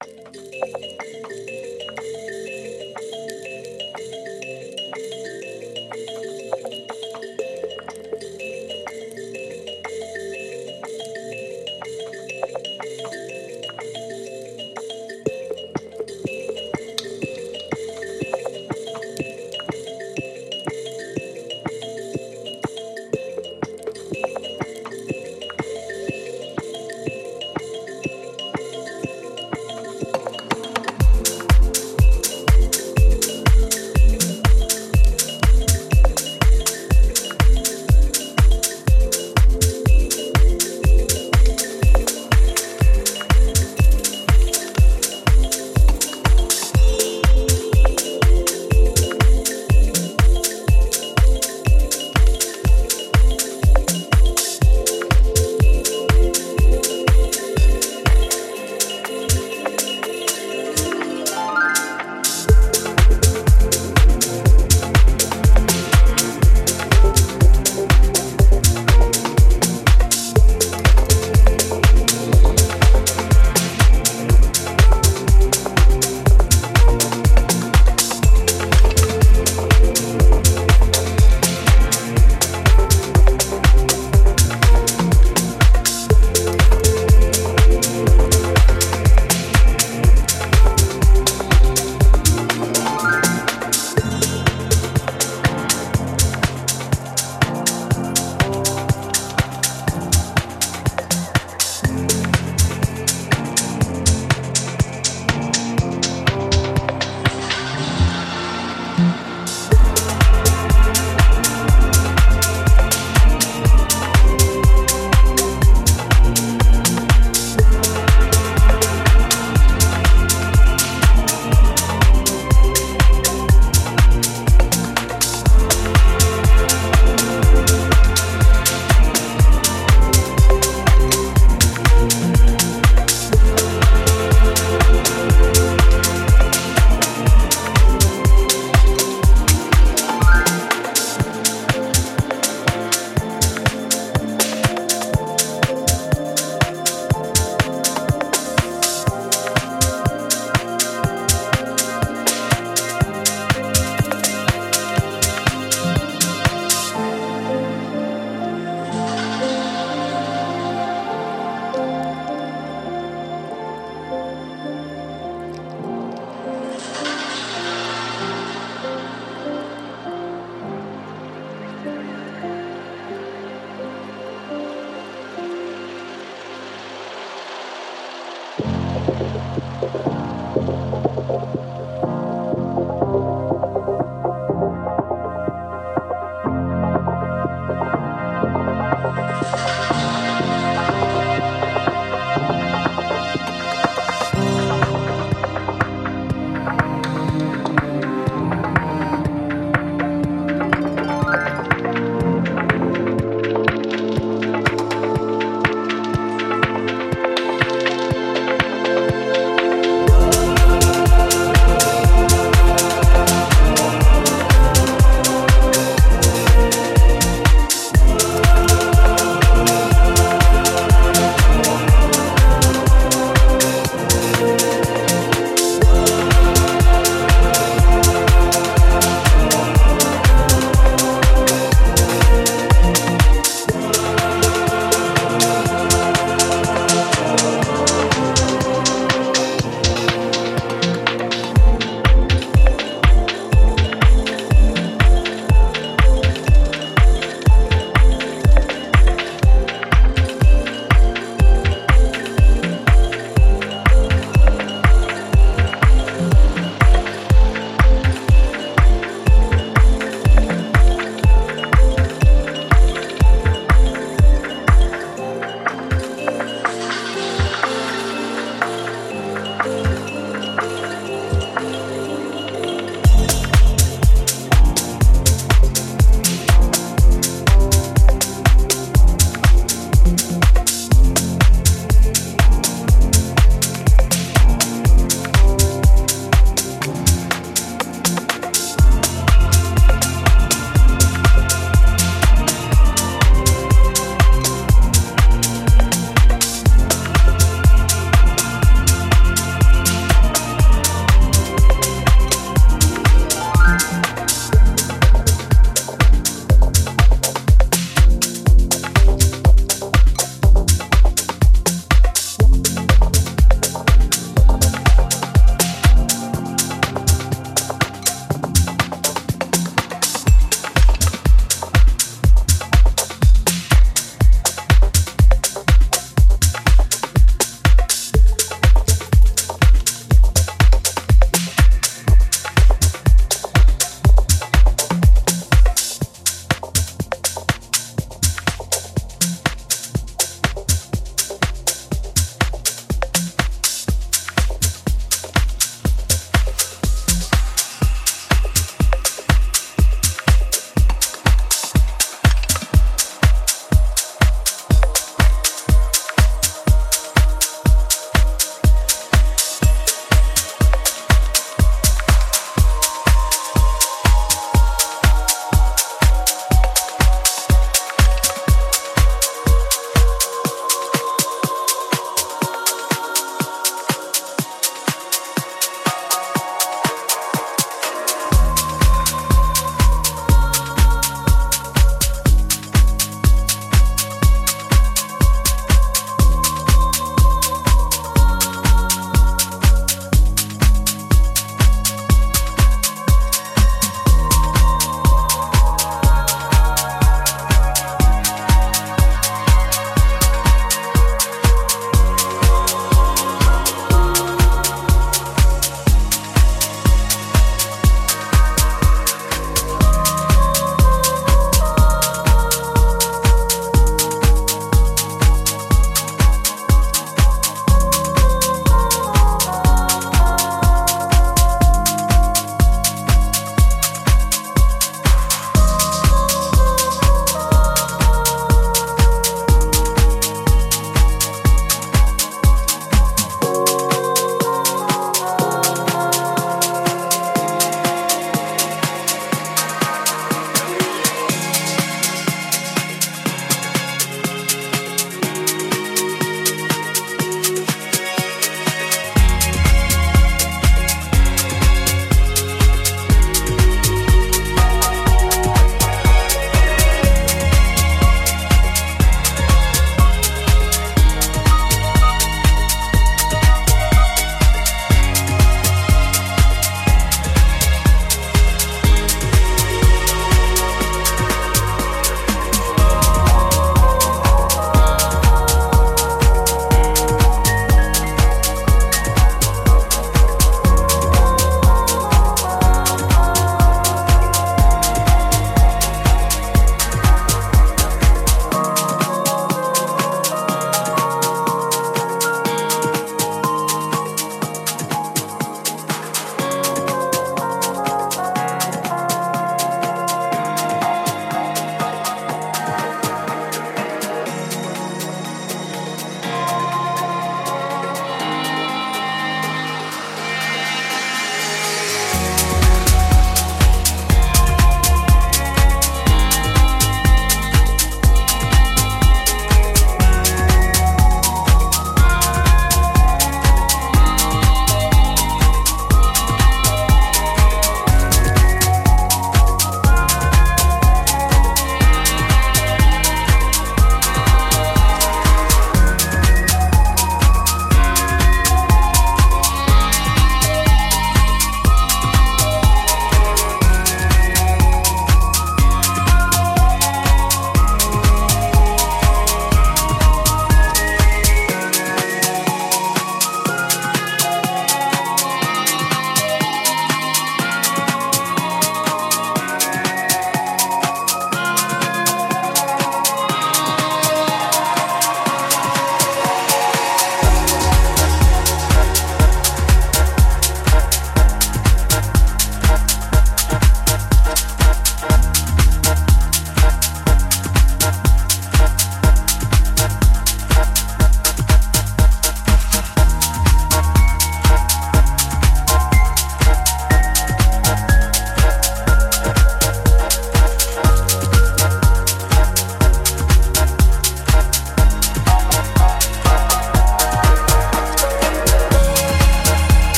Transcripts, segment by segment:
Música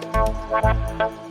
Thank